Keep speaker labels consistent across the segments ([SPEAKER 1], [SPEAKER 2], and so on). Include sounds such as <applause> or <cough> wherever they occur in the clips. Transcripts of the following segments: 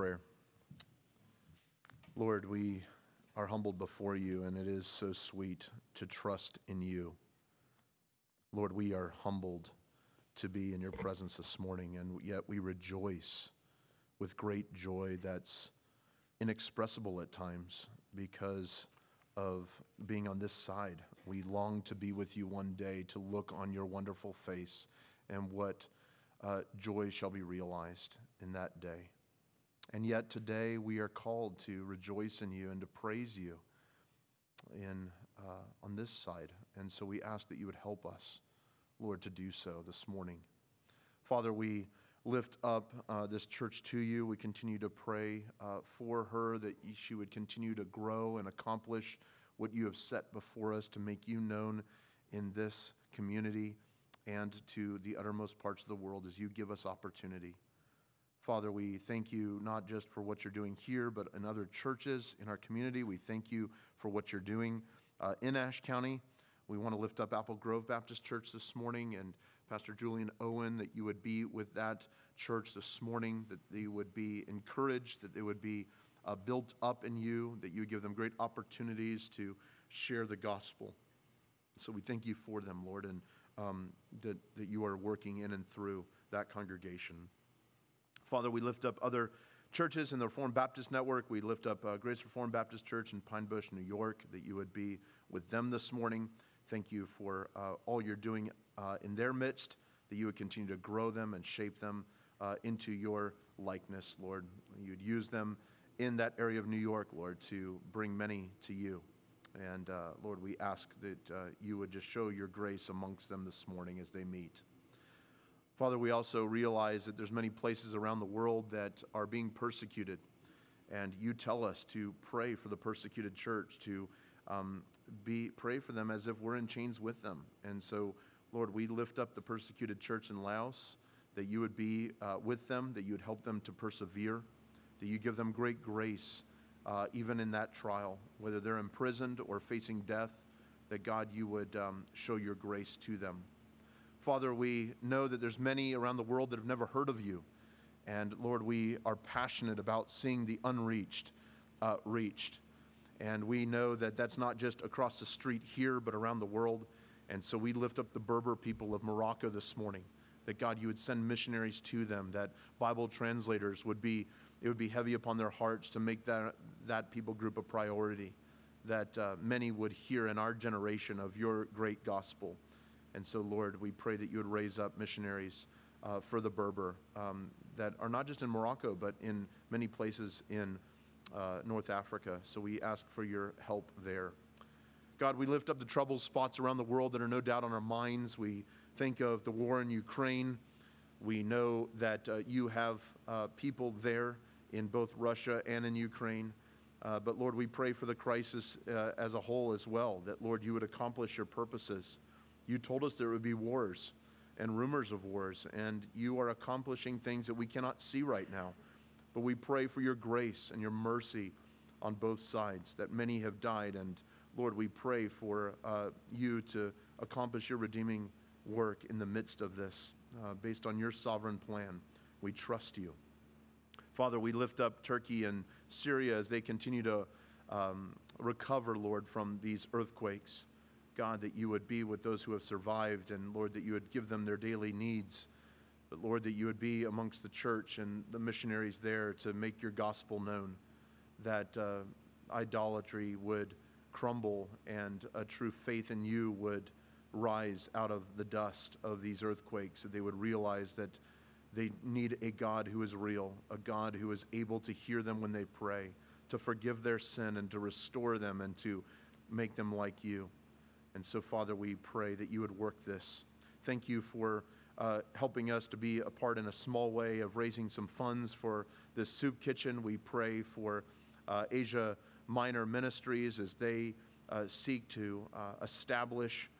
[SPEAKER 1] prayer. Lord, we are humbled before you, and it is so sweet to trust in you. Lord, we are humbled to be in your presence this morning, and yet we rejoice with great joy that's inexpressible at times because of being on this side. We long to be with you one day, to look on your wonderful face, and what uh, joy shall be realized in that day. And yet today we are called to rejoice in you and to praise you in, uh, on this side. And so we ask that you would help us, Lord, to do so this morning. Father, we lift up uh, this church to you. We continue to pray uh, for her that she would continue to grow and accomplish what you have set before us to make you known in this community and to the uttermost parts of the world as you give us opportunity. Father, we thank you not just for what you're doing here, but in other churches in our community. We thank you for what you're doing uh, in Ashe County. We want to lift up Apple Grove Baptist Church this morning and Pastor Julian Owen, that you would be with that church this morning, that they would be encouraged, that they would be uh, built up in you, that you would give them great opportunities to share the gospel. So we thank you for them, Lord, and um, that, that you are working in and through that congregation. Father, we lift up other churches in the Reformed Baptist Network. We lift up uh, Grace Reformed Baptist Church in Pine Bush, New York, that you would be with them this morning. Thank you for uh, all you're doing uh, in their midst, that you would continue to grow them and shape them uh, into your likeness, Lord. You'd use them in that area of New York, Lord, to bring many to you. And uh, Lord, we ask that uh, you would just show your grace amongst them this morning as they meet. Father, we also realize that there's many places around the world that are being persecuted. And you tell us to pray for the persecuted church, to um, be, pray for them as if we're in chains with them. And so, Lord, we lift up the persecuted church in Laos, that you would be uh, with them, that you would help them to persevere, that you give them great grace uh, even in that trial, whether they're imprisoned or facing death, that God, you would um, show your grace to them. Father, we know that there's many around the world that have never heard of you. And Lord, we are passionate about seeing the unreached uh, reached. And we know that that's not just across the street here, but around the world. And so we lift up the Berber people of Morocco this morning, that God, you would send missionaries to them, that Bible translators would be it would be heavy upon their hearts to make that, that people group a priority, that uh, many would hear in our generation of your great gospel. And so, Lord, we pray that you would raise up missionaries uh, for the Berber um, that are not just in Morocco, but in many places in uh, North Africa. So we ask for your help there. God, we lift up the troubled spots around the world that are no doubt on our minds. We think of the war in Ukraine. We know that uh, you have uh, people there in both Russia and in Ukraine. Uh, but Lord, we pray for the crisis uh, as a whole as well, that Lord, you would accomplish your purposes. You told us there would be wars and rumors of wars, and you are accomplishing things that we cannot see right now. But we pray for your grace and your mercy on both sides, that many have died. And Lord, we pray for uh, you to accomplish your redeeming work in the midst of this, uh, based on your sovereign plan. We trust you. Father, we lift up Turkey and Syria as they continue to um, recover, Lord, from these earthquakes. God, that you would be with those who have survived, and Lord, that you would give them their daily needs. But Lord, that you would be amongst the church and the missionaries there to make your gospel known, that uh, idolatry would crumble and a true faith in you would rise out of the dust of these earthquakes, that they would realize that they need a God who is real, a God who is able to hear them when they pray, to forgive their sin and to restore them and to make them like you. And so, Father, we pray that you would work this. Thank you for uh, helping us to be a part in a small way of raising some funds for this soup kitchen. We pray for uh, Asia Minor Ministries as they uh, seek to uh, establish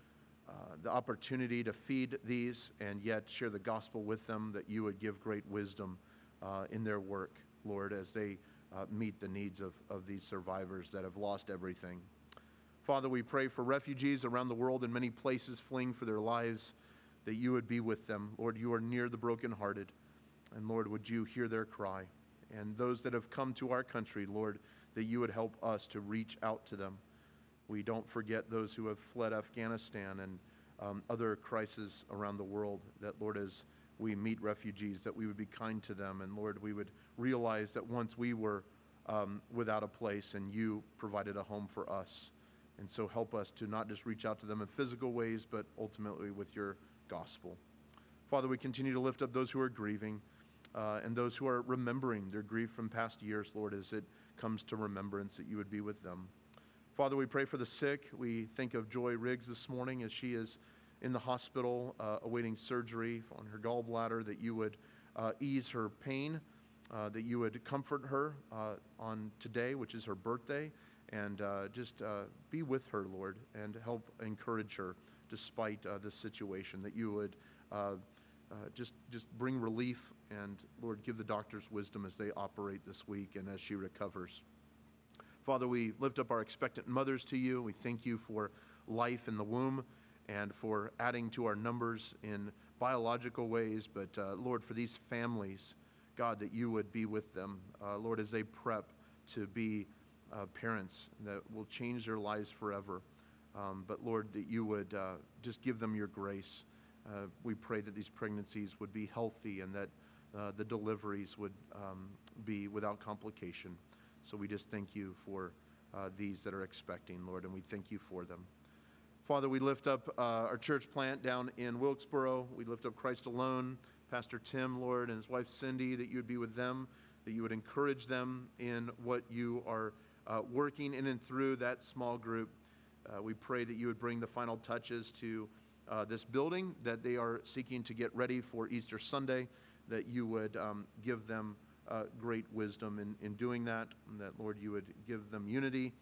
[SPEAKER 1] uh, the opportunity to feed these and yet share the gospel with them, that you would give great wisdom uh, in their work, Lord, as they meet the needs of, of these survivors that have lost everything. Father, we pray for refugees around the world in many places fleeing for their lives, that you would be with them. Lord, you are near the brokenhearted. And Lord, would you hear their cry? and those that have come to our country, Lord, that you would help us to reach out to them. We don't forget those who have fled Afghanistan and um, other crises around the world, that, Lord, as we meet refugees, that we would be kind to them. And, Lord, we would realize that once we were um, without a place and you provided a home for us. And so help us to not just reach out to them in physical ways, but ultimately with your gospel. Father, we continue to lift up those who are grieving uh, and those who are remembering their grief from past years, Lord, as it comes to remembrance, that you would be with them. Father, we pray for the sick. We think of Joy Riggs this morning as she is in the hospital uh, awaiting surgery on her gallbladder, that you would uh, ease her pain, uh, that you would comfort her uh, on today, which is her birthday, and uh, just uh, be with her, Lord, and help encourage her despite this situation, that you would. just, just bring relief and, Lord, give the doctors wisdom as they operate this week and as she recovers. Father, we lift up our expectant mothers to you. We thank you for life in the womb and for adding to our numbers in biological ways. But uh, Lord, for these families, God, that you would be with them, uh, Lord, as they prep to be uh, parents that will change their lives forever. Um, but Lord, that you would uh, just give them your grace. Uh, we pray that these pregnancies would be healthy and that uh, the deliveries would um, be without complication. So we just thank you for these that are expecting, Lord, and we thank you for them. Father, we lift up uh, our church plant down in Wilkesboro. We lift up Christ alone, Pastor Tim, Lord, and his wife Cindy, that you would be with them, that you would encourage them in what you are uh, working in and through that small group. Uh, we pray that you would bring the final touches to uh, this building, that they are seeking to get ready for Easter Sunday, that you would um, give them uh, great wisdom in, in doing that, and that, Lord, you would give them unity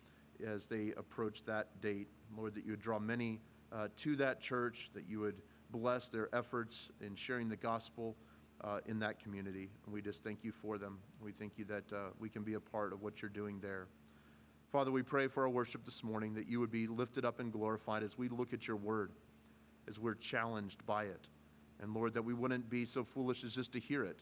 [SPEAKER 1] as they approach that date. Lord, that you would draw many uh, to that church, that you would bless their efforts in sharing the gospel uh, in that community. And we just thank you for them. We thank you that uh, we can be a part of what you're doing there. Father, we pray for our worship this morning that you would be lifted up and glorified as we look at your word, as we're challenged by it. And Lord, that we wouldn't be so foolish as just to hear it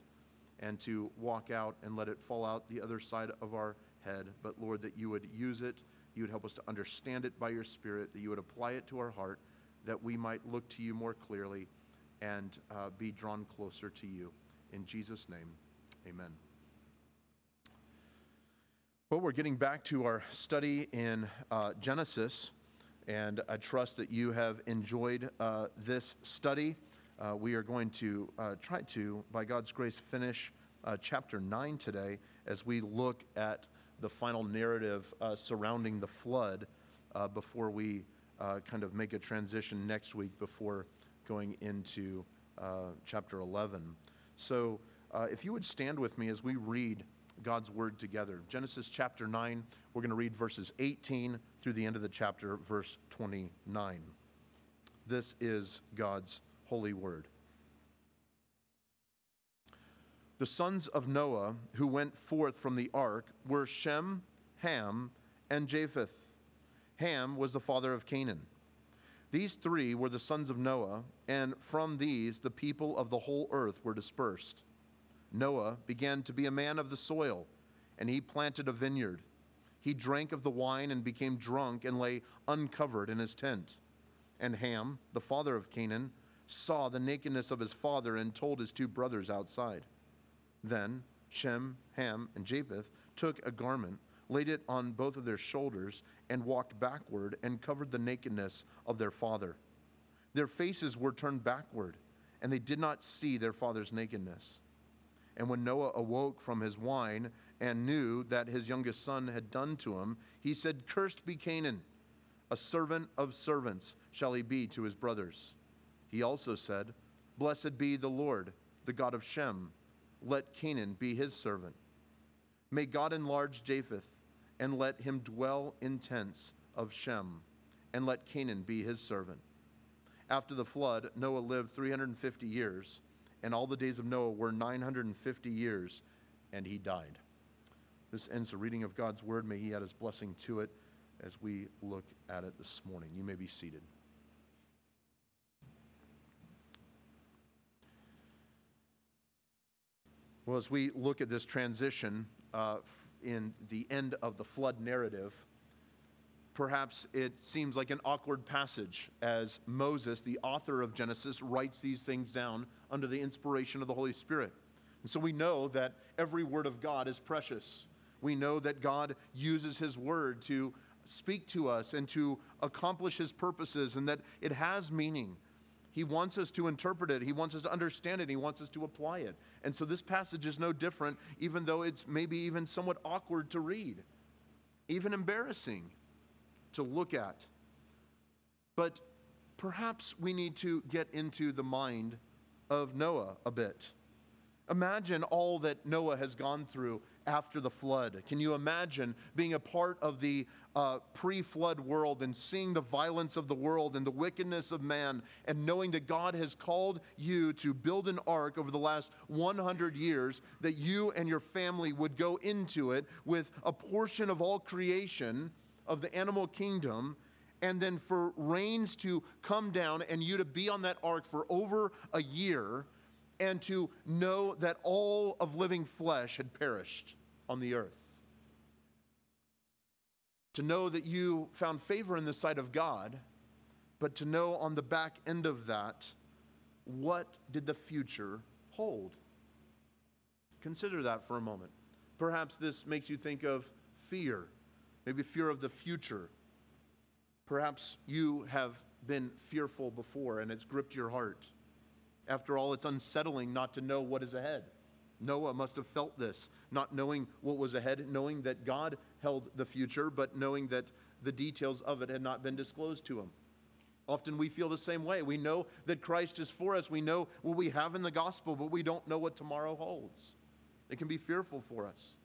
[SPEAKER 1] and to walk out and let it fall out the other side of our head, but Lord, that you would use it you would help us to understand it by your Spirit, that you would apply it to our heart, that we might look to you more clearly and uh, be drawn closer to you. In Jesus' name, amen. Well, we're getting back to our study in uh, Genesis, and I trust that you have enjoyed uh, this study. Uh, we are going to uh, try to, by God's grace, finish uh, chapter 9 today as we look at the final narrative uh, surrounding the flood before we kind of make a transition next week before going into chapter 11. So, if you would stand with me as we read God's word together. Genesis chapter 9, we're going to read verses 18 through the end of the chapter, verse 29. This is God's holy word. The sons of Noah who went forth from the ark were Shem, Ham, and Japheth. Ham was the father of Canaan. These three were the sons of Noah, and from these the people of the whole earth were dispersed. Noah began to be a man of the soil, and he planted a vineyard. He drank of the wine and became drunk and lay uncovered in his tent. And Ham, the father of Canaan, saw the nakedness of his father and told his two brothers outside. Then Shem, Ham, and Japheth took a garment, laid it on both of their shoulders, and walked backward and covered the nakedness of their father. Their faces were turned backward, and they did not see their father's nakedness. And when Noah awoke from his wine and knew that his youngest son had done to him, he said, Cursed be Canaan, a servant of servants shall he be to his brothers. He also said, Blessed be the Lord, the God of Shem let Canaan be his servant. May God enlarge Japheth, and let him dwell in tents of Shem, and let Canaan be his servant. After the flood, Noah lived 350 years, and all the days of Noah were 950 years, and he died. This ends the reading of God's word. May he add his blessing to it as we look at it this morning. You may be seated. Well, as we look at this transition uh, in the end of the flood narrative, perhaps it seems like an awkward passage as Moses, the author of Genesis, writes these things down under the inspiration of the Holy Spirit. And so we know that every word of God is precious. We know that God uses his word to speak to us and to accomplish his purposes, and that it has meaning. He wants us to interpret it, he wants us to understand it, he wants us to apply it. And so this passage is no different, even though it's maybe even somewhat awkward to read, even embarrassing to look at. But perhaps we need to get into the mind of Noah a bit. Imagine all that Noah has gone through after the flood. Can you imagine being a part of the uh, pre flood world and seeing the violence of the world and the wickedness of man and knowing that God has called you to build an ark over the last 100 years, that you and your family would go into it with a portion of all creation of the animal kingdom? And then for rains to come down and you to be on that ark for over a year and to know that all of living flesh had perished on the earth. To know that you found favor in the sight of God, but to know on the back end of that, what did the future hold? Consider that for a moment. Perhaps this makes you think of fear, maybe fear of the future. Perhaps you have been fearful before and it's gripped your heart. After all, it's unsettling not to know what is ahead. Noah must have felt this, not knowing what was ahead, knowing that God held the future, but knowing that the details of it had not been disclosed to him. Often we feel the same way. We know that Christ is for us. We know what we have in the gospel, but we don't know what tomorrow holds. It can be fearful for us.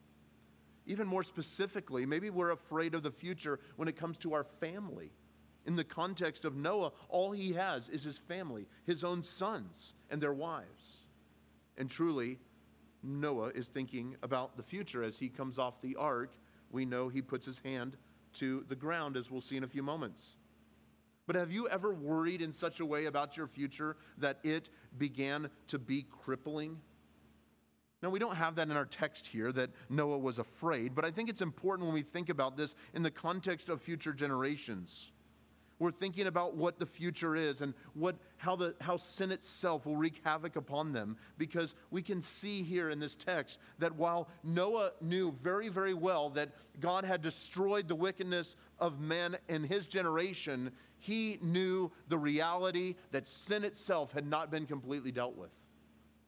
[SPEAKER 1] Even more specifically, maybe we're afraid of the future when it comes to our family. In the context of Noah, all he has is his family, his own sons, and their wives. And truly, Noah is thinking about the future as he comes off the ark. We know he puts his hand to the ground, as we'll see in a few moments. But have you ever worried in such a way about your future that it began to be crippling? Now, we don't have that in our text here that Noah was afraid, but I think it's important when we think about this in the context of future generations. We're thinking about what the future is and what, how, the, how sin itself will wreak havoc upon them. Because we can see here in this text that while Noah knew very, very well that God had destroyed the wickedness of man in his generation, he knew the reality that sin itself had not been completely dealt with.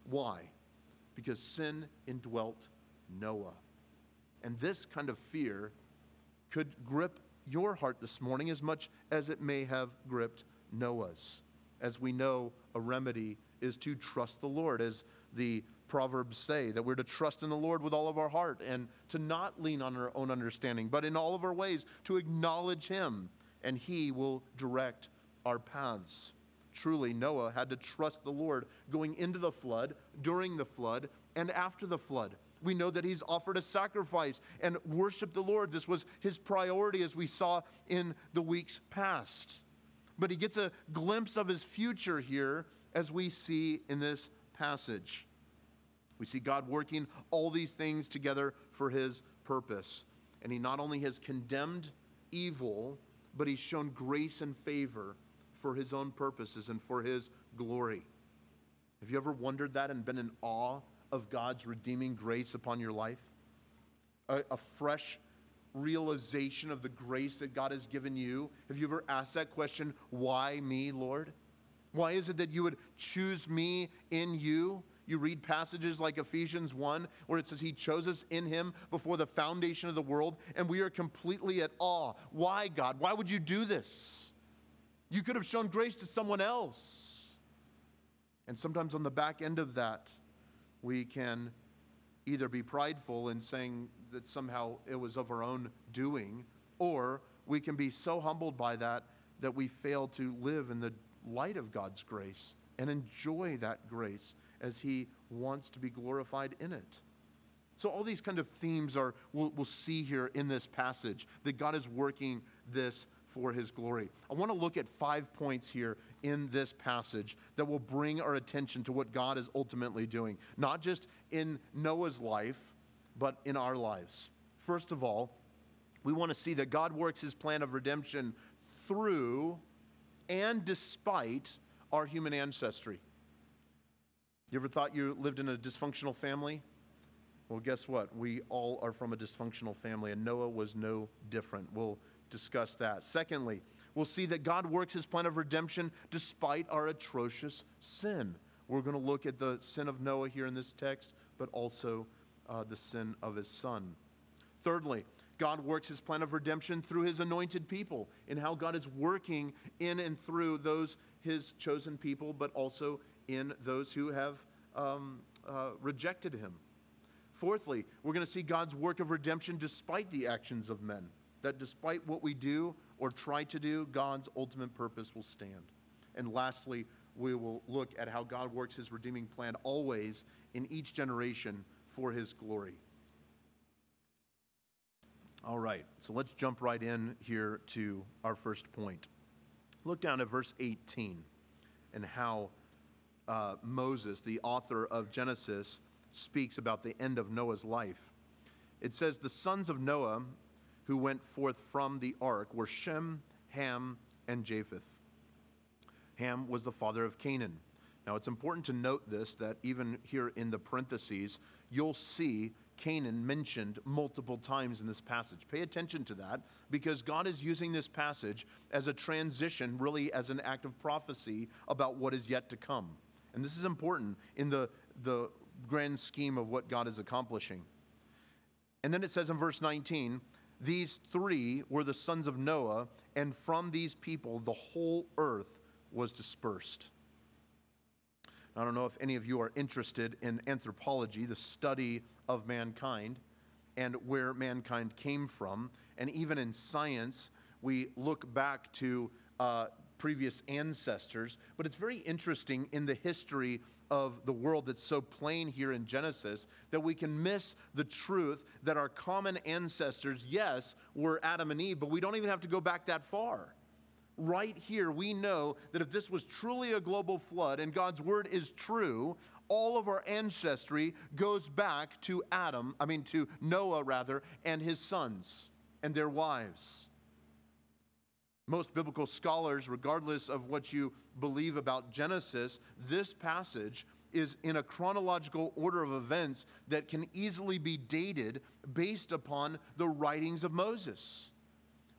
[SPEAKER 1] Why? Because sin indwelt Noah. And this kind of fear could grip your heart this morning as much as it may have gripped Noah's. As we know, a remedy is to trust the Lord, as the Proverbs say, that we're to trust in the Lord with all of our heart and to not lean on our own understanding, but in all of our ways to acknowledge Him, and He will direct our paths. Truly, Noah had to trust the Lord going into the flood, during the flood, and after the flood we know that he's offered a sacrifice and worshiped the Lord. This was his priority, as we saw in the weeks past. But he gets a glimpse of his future here, as we see in this passage. We see God working all these things together for his purpose. And he not only has condemned evil, but he's shown grace and favor for his own purposes and for his glory. Have you ever wondered that and been in awe of God's redeeming grace upon your life? A, a, fresh realization of the grace that God has given you? Have you ever asked that question, why me, Lord? Why is it that you would choose me in you? You read passages like Ephesians 1, where it says, He chose us in Him before the foundation of the world, and we are completely at awe. Why, God? Why would you do this? You could have shown grace to someone else. And sometimes on the back end of that, we can either be prideful in saying that somehow it was of our own doing, or we can be so humbled by that that we fail to live in the light of God's grace and enjoy that grace as He wants to be glorified in it. So, all these kind of themes are, we'll, we'll see here in this passage that God is working this for his glory. I want to look at five points here in this passage that will bring our attention to what God is ultimately doing, not just in Noah's life, but in our lives. First of all, we want to see that God works his plan of redemption through and despite our human ancestry. You ever thought you lived in a dysfunctional family? Well, guess what? We all are from a dysfunctional family, and Noah was no different. We'll discuss that. Secondly, we'll see that God works his plan of redemption despite our atrocious sin. We're going to look at the sin of Noah here in this text, but also uh, the sin of his son. Thirdly, God works his plan of redemption through his anointed people and how God is working in and through those his chosen people, but also in those who have um, uh, rejected him. Fourthly, we're going to see God's work of redemption despite the actions of men that despite what we do or try to do, God's ultimate purpose will stand. And lastly, we will look at how God works his redeeming plan always in each generation for his glory. All right, so let's jump right in here to our first point. Look down at verse 18 and how uh, Moses, the author of Genesis, speaks about the end of Noah's life. It says, The sons of Noah who went forth from the ark were Shem, Ham, and Japheth. Ham was the father of Canaan. Now, it's important to note this that even here in the parentheses, you'll see Canaan mentioned multiple times in this passage. Pay attention to that because God is using this passage as a transition, really as an act of prophecy about what is yet to come. And this is important in the, the grand scheme of what God is accomplishing. And then it says in verse 19, these three were the sons of Noah, and from these people the whole earth was dispersed. I don't know if any of you are interested in anthropology, the study of mankind and where mankind came from. And even in science, we look back to uh, previous ancestors. But it's very interesting in the history of the world that's so plain here in Genesis that we can miss the truth that our common ancestors, yes, were Adam and Eve, but we don't even have to go back that far. Right here, we know that if this was truly a global flood and God's word is true, all of our ancestry goes back to Adam, I mean to Noah rather, and his sons and their wives. Most biblical scholars, regardless of what you believe about Genesis, this passage is in a chronological order of events that can easily be dated based upon the writings of Moses.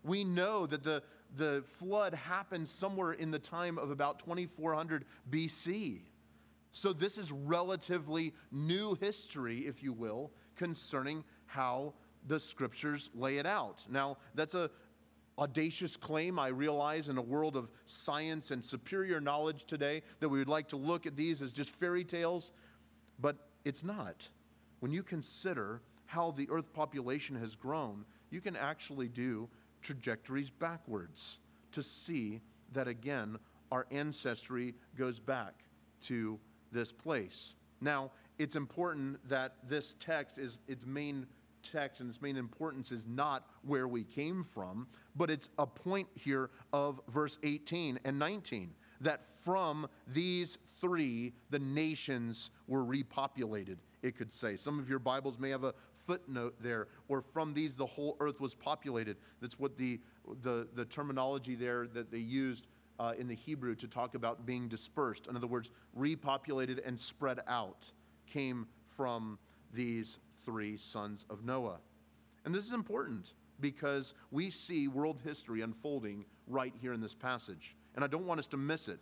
[SPEAKER 1] We know that the, the flood happened somewhere in the time of about 2400 BC. So, this is relatively new history, if you will, concerning how the scriptures lay it out. Now, that's a audacious claim, I realize, in a world of science and superior knowledge today, that we would like to look at these as just fairy tales, but it's not. When you consider how the earth population has grown, you can actually do trajectories backwards to see that again, our ancestry goes back to this place. Now, it's important that this text is its main text and its main importance is not where we came from, but it's a point here of verse 18 and 19 that from these three, the nations were repopulated, it could say. Some of your Bibles may have a footnote there, or from these, the whole earth was populated. That's what the, the, the terminology there that they used uh, in the Hebrew to talk about being dispersed. In other words, repopulated and spread out came from these three sons of Noah. And this is important because we see world history unfolding right here in this passage. And I don't want us to miss it.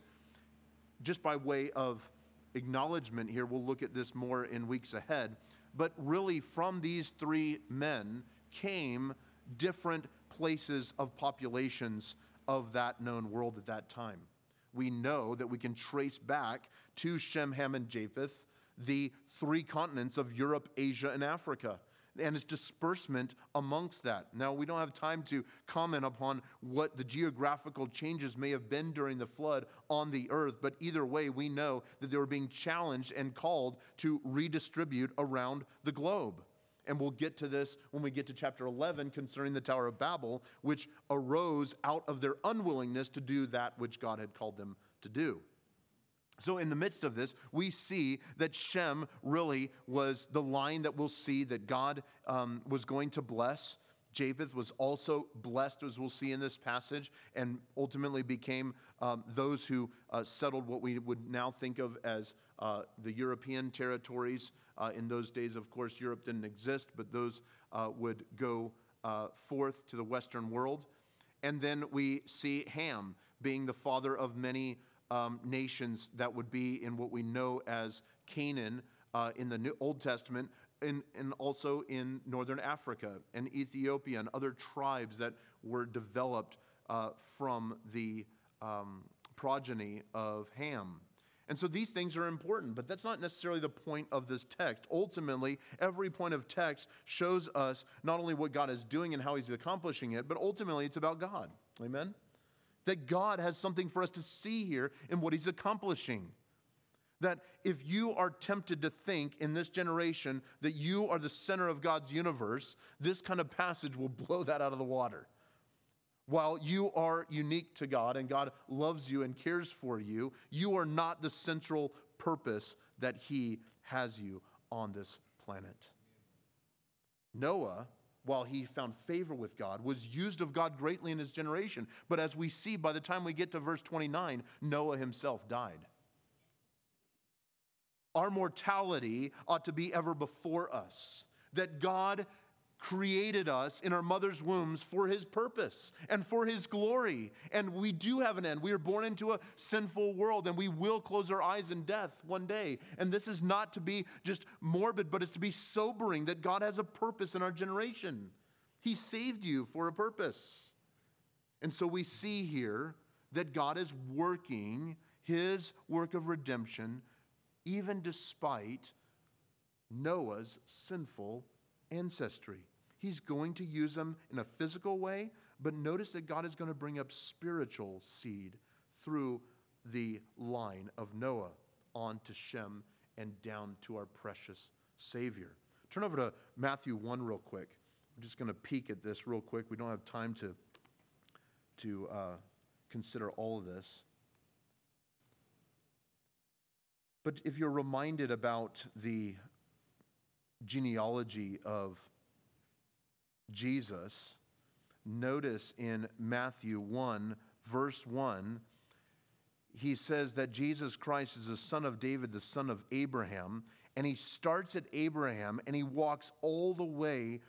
[SPEAKER 1] Just by way of acknowledgement here, we'll look at this more in weeks ahead. But really, from these three men came different places of populations of that known world at that time. We know that we can trace back to Shem, Ham, and Japheth the three continents of Europe, Asia, and Africa and its disbursement amongst that. Now, we don't have time to comment upon what the geographical changes may have been during the flood on the earth, but either way, we know that they were being challenged and called to redistribute around the globe. And we'll get to this when we get to chapter 11 concerning the Tower of Babel, which arose out of their unwillingness to do that which God had called them to do. So, in the midst of this, we see that Shem really was the line that we'll see that God um, was going to bless. Japheth was also blessed, as we'll see in this passage, and ultimately became um, those who uh, settled what we would now think of as uh, the European territories. Uh, in those days, of course, Europe didn't exist, but those uh, would go uh, forth to the Western world. And then we see Ham being the father of many um, nations that would be in what we know as Canaan uh, in the New Old Testament, and, and also in northern Africa and Ethiopia and other tribes that were developed uh, from the um, progeny of Ham. And so these things are important, but that's not necessarily the point of this text. Ultimately, every point of text shows us not only what God is doing and how He's accomplishing it, but ultimately it's about God. Amen? That God has something for us to see here in what He's accomplishing. That if you are tempted to think in this generation that you are the center of God's universe, this kind of passage will blow that out of the water. While you are unique to God and God loves you and cares for you, you are not the central purpose that He has you on this planet. Noah while he found favor with God, was used of God greatly in his generation. But as we see by the time we get to verse 29, Noah himself died. Our mortality ought to be ever before us. That God created us in our mother's wombs for his purpose and for his glory. And we do have an end. We are born into a sinful world and we will close our eyes in death one day. And this is not to be just morbid, but it's to be sobering that God has a purpose in our generation. He saved you for a purpose. And so we see here that God is working his work of redemption even despite Noah's sinful ancestry. He's going to use them in a physical way, but notice that God is going to bring up spiritual seed through the line of Noah on to Shem and down to our precious Savior. Turn over to Matthew 1 real quick. I'm just going to peek at this real quick. We don't have time to, to uh, consider all of this. But if you're reminded about the genealogy of Jesus, notice in Matthew 1, verse 1, he says that Jesus Christ is the son of David, the son of Abraham. And he starts at Abraham and he walks all the way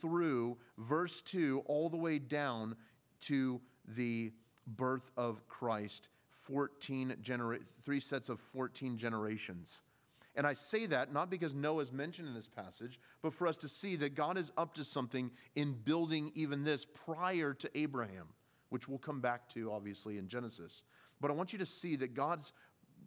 [SPEAKER 1] through verse 2, all the way down to the birth of Christ. 14 genera- three sets of 14 generations. And I say that not because Noah is mentioned in this passage, but for us to see that God is up to something in building even this prior to Abraham, which we'll come back to obviously in Genesis. But I want you to see that God's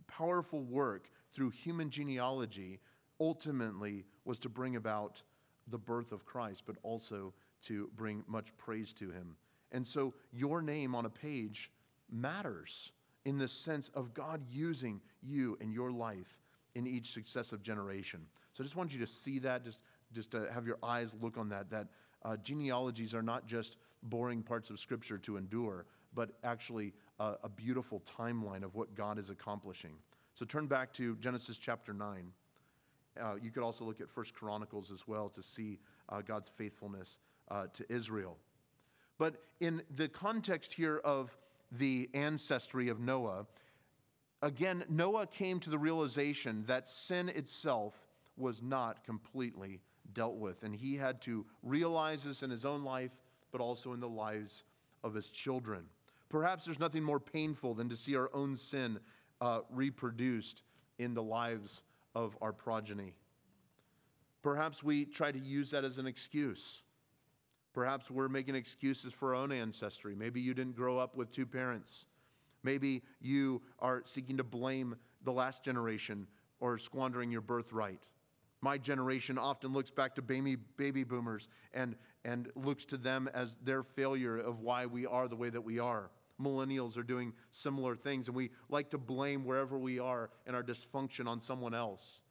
[SPEAKER 1] powerful work through human genealogy ultimately was to bring about the birth of Christ, but also to bring much praise to him. And so your name on a page matters in the sense of God using you and your life in each successive generation. So I just want you to see that, just, just to have your eyes look on that, that uh, genealogies are not just boring parts of Scripture to endure, but actually uh, a beautiful timeline of what God is accomplishing. So turn back to Genesis chapter 9. Uh, you could also look at First Chronicles as well to see uh, God's faithfulness uh, to Israel. But in the context here of the ancestry of Noah, again, Noah came to the realization that sin itself was not completely dealt with. And he had to realize this in his own life, but also in the lives of his children. Perhaps there's nothing more painful than to see our own sin uh, reproduced in the lives of our progeny. Perhaps we try to use that as an excuse. Perhaps we're making excuses for our own ancestry. Maybe you didn't grow up with two parents. Maybe you are seeking to blame the last generation or squandering your birthright. My generation often looks back to baby, baby boomers and, and looks to them as their failure of why we are the way that we are. Millennials are doing similar things, and we like to blame wherever we are and our dysfunction on someone else.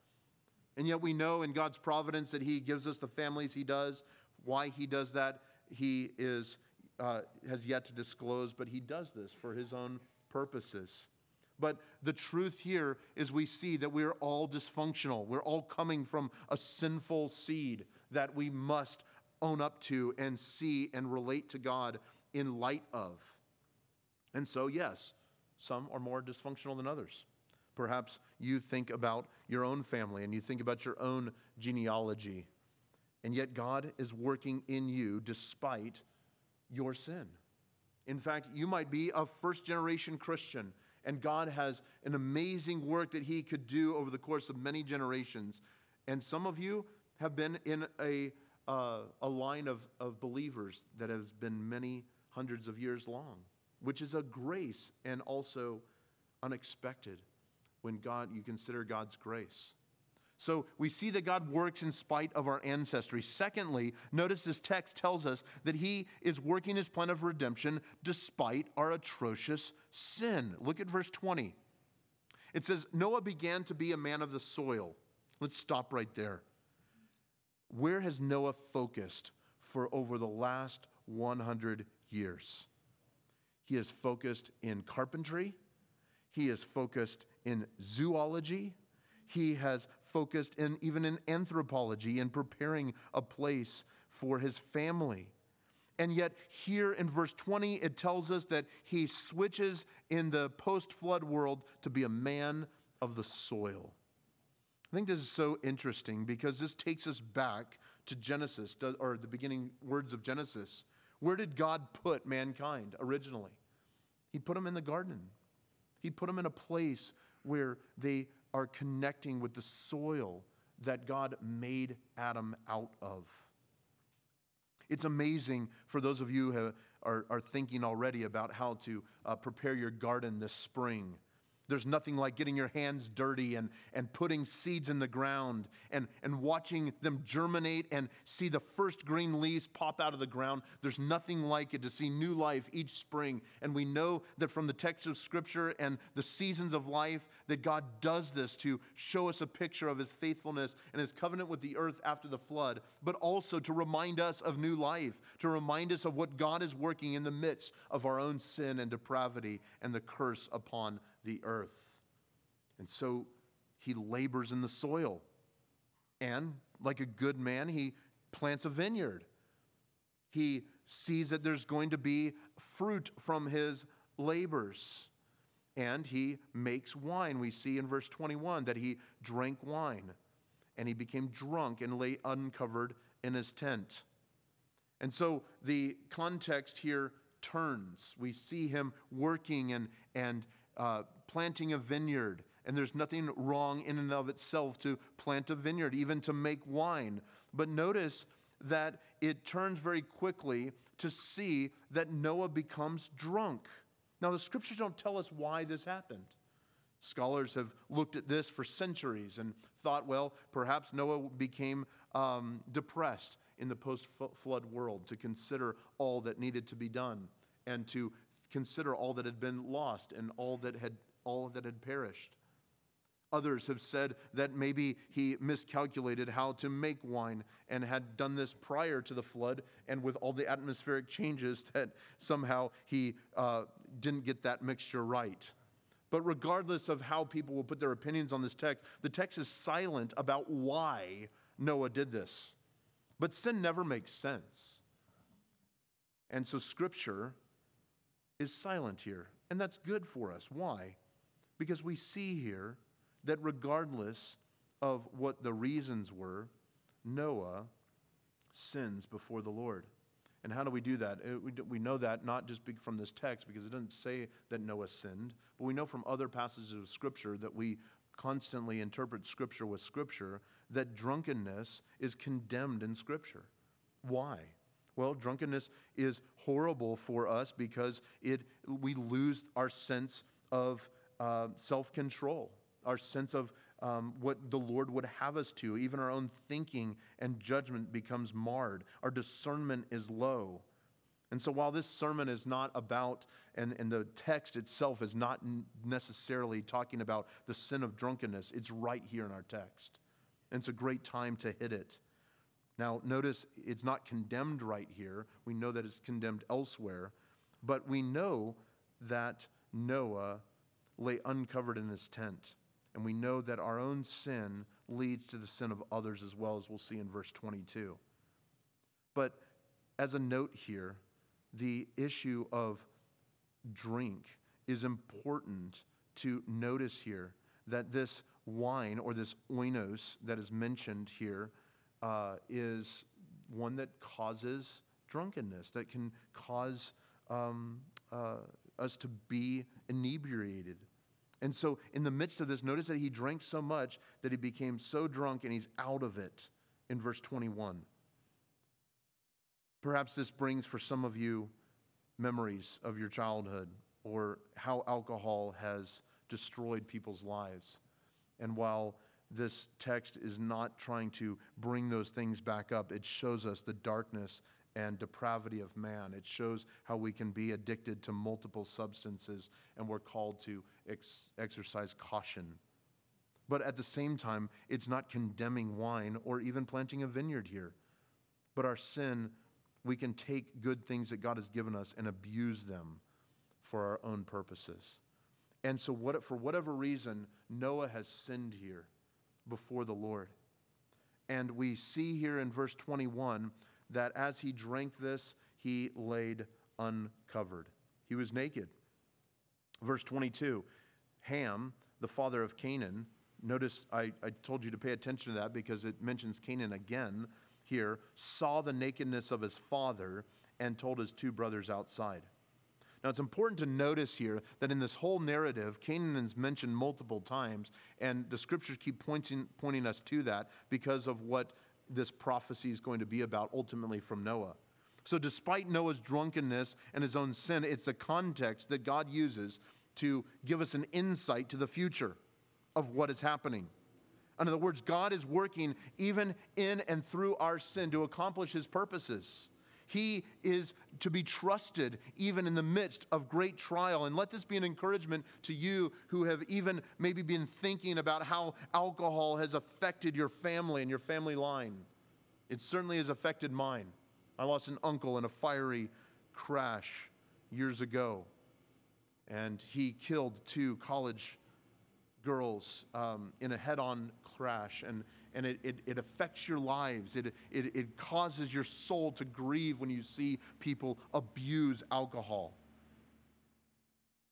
[SPEAKER 1] And yet we know in God's providence that He gives us the families He does. Why He does that, He is, uh, has yet to disclose, but He does this for His own purposes. But the truth here is we see that we're all dysfunctional. We're all coming from a sinful seed that we must own up to and see and relate to God in light of. And so, yes, some are more dysfunctional than others. Perhaps you think about your own family and you think about your own genealogy, and yet God is working in you despite your sin. In fact, you might be a first generation Christian, and God has an amazing work that He could do over the course of many generations. And some of you have been in a, uh, a line of, of believers that has been many hundreds of years long, which is a grace and also unexpected when God, you consider God's grace. So we see that God works in spite of our ancestry. Secondly, notice this text tells us that He is working His plan of redemption despite our atrocious sin. Look at verse 20. It says, Noah began to be a man of the soil. Let's stop right there. Where has Noah focused for over the last 100 years? He has focused in carpentry, he is focused in zoology. He has focused in even in anthropology in preparing a place for his family. And yet, here in verse 20, it tells us that he switches in the post flood world to be a man of the soil. I think this is so interesting because this takes us back to Genesis, or the beginning words of Genesis. Where did God put mankind originally? He put them in the garden. He put them in a place where they are connecting with the soil that God made Adam out of. It's amazing for those of you who are, are thinking already about how to uh, prepare your garden this spring. There's nothing like getting your hands dirty and, and putting seeds in the ground and, and watching them germinate and see the first green leaves pop out of the ground. There's nothing like it to see new life each spring. And we know that from the text of Scripture and the seasons of life that God does this to show us a picture of His faithfulness and His covenant with the earth after the flood, but also to remind us of new life, to remind us of what God is working in the midst of our own sin and depravity and the curse upon the earth. And so he labors in the soil. And like a good man, he plants a vineyard. He sees that there's going to be fruit from his labors. And he makes wine. We see in verse 21 that he drank wine and he became drunk and lay uncovered in his tent. And so the context here turns. We see him working and, and uh, planting a vineyard. And there's nothing wrong in and of itself to plant a vineyard, even to make wine. But notice that it turns very quickly to see that Noah becomes drunk. Now, the scriptures don't tell us why this happened. Scholars have looked at this for centuries and thought, well, perhaps Noah became um, depressed in the post flood world to consider all that needed to be done and to consider all that had been lost and all that had all that had perished. Others have said that maybe he miscalculated how to make wine and had done this prior to the flood, and with all the atmospheric changes, <laughs> that somehow he uh, didn't get that mixture right. But regardless of how people will put their opinions on this text, the text is silent about why Noah did this. But sin never makes sense. And so, Scripture is silent here. And that's good for us. Why? Because we see here that regardless of what the reasons were, Noah sins before the Lord. And how do we do that? Uh, we know that not just from this text, because it doesn't say that Noah sinned, but we know from other passages of Scripture that we constantly interpret Scripture with Scripture that drunkenness is condemned in Scripture. Why? Well, drunkenness is horrible for us because it, we lose our sense of uh, self control, our sense of um, what the Lord would have us to. Even our own thinking and judgment becomes marred. Our discernment is low. And so, while this sermon is not about, and, and the text itself is not necessarily talking about the sin of drunkenness, it's right here in our text. And it's a great time to hit it. Now, notice it's not condemned right here. We know that it's condemned elsewhere, but we know that Noah lay uncovered in his tent. And we know that our own sin leads to the sin of others as well, as we'll see in verse 22. But as a note here, the issue of drink is important to notice here that this wine or this oinos that is mentioned here uh, is one that causes drunkenness, that can cause um, uh, us to be inebriated. And so, in the midst of this, notice that he drank so much that he became so drunk and he's out of it in verse 21. Perhaps this brings for some of you memories of your childhood or how alcohol has destroyed people's lives. And while this text is not trying to bring those things back up, it shows us the darkness and depravity of man. It shows how we can be addicted to multiple substances, and we're called to ex- exercise caution. But at the same time, it's not condemning wine or even planting a vineyard here. But our sin we can take good things that God has given us and abuse them for our own purposes. And so, what, for whatever reason, Noah has sinned here before the Lord. And we see here in verse 21 that as he drank this, he laid uncovered. He was naked. Verse 22 Ham, the father of Canaan, notice I, I told you to pay attention to that because it mentions Canaan again here, saw the nakedness of his father and told his two brothers outside. Now, it's important to notice here that in this whole narrative, Canaan is mentioned multiple times, and the scriptures keep pointing, pointing us to that because of what this prophecy is going to be about ultimately from Noah. So, despite Noah's drunkenness and his own sin, it's a context that God uses to give us an insight to the future of what is happening. In other words, God is working even in and through our sin to accomplish his purposes. He is to be trusted even in the midst of great trial. And let this be an encouragement to you who have even maybe been thinking about how alcohol has affected your family and your family line. It certainly has affected mine. I lost an uncle in a fiery crash years ago, and he killed two college girls um, in a head on crash, and, and it, it, it, affects your lives. It, it, it causes your soul to grieve when you see people abuse alcohol.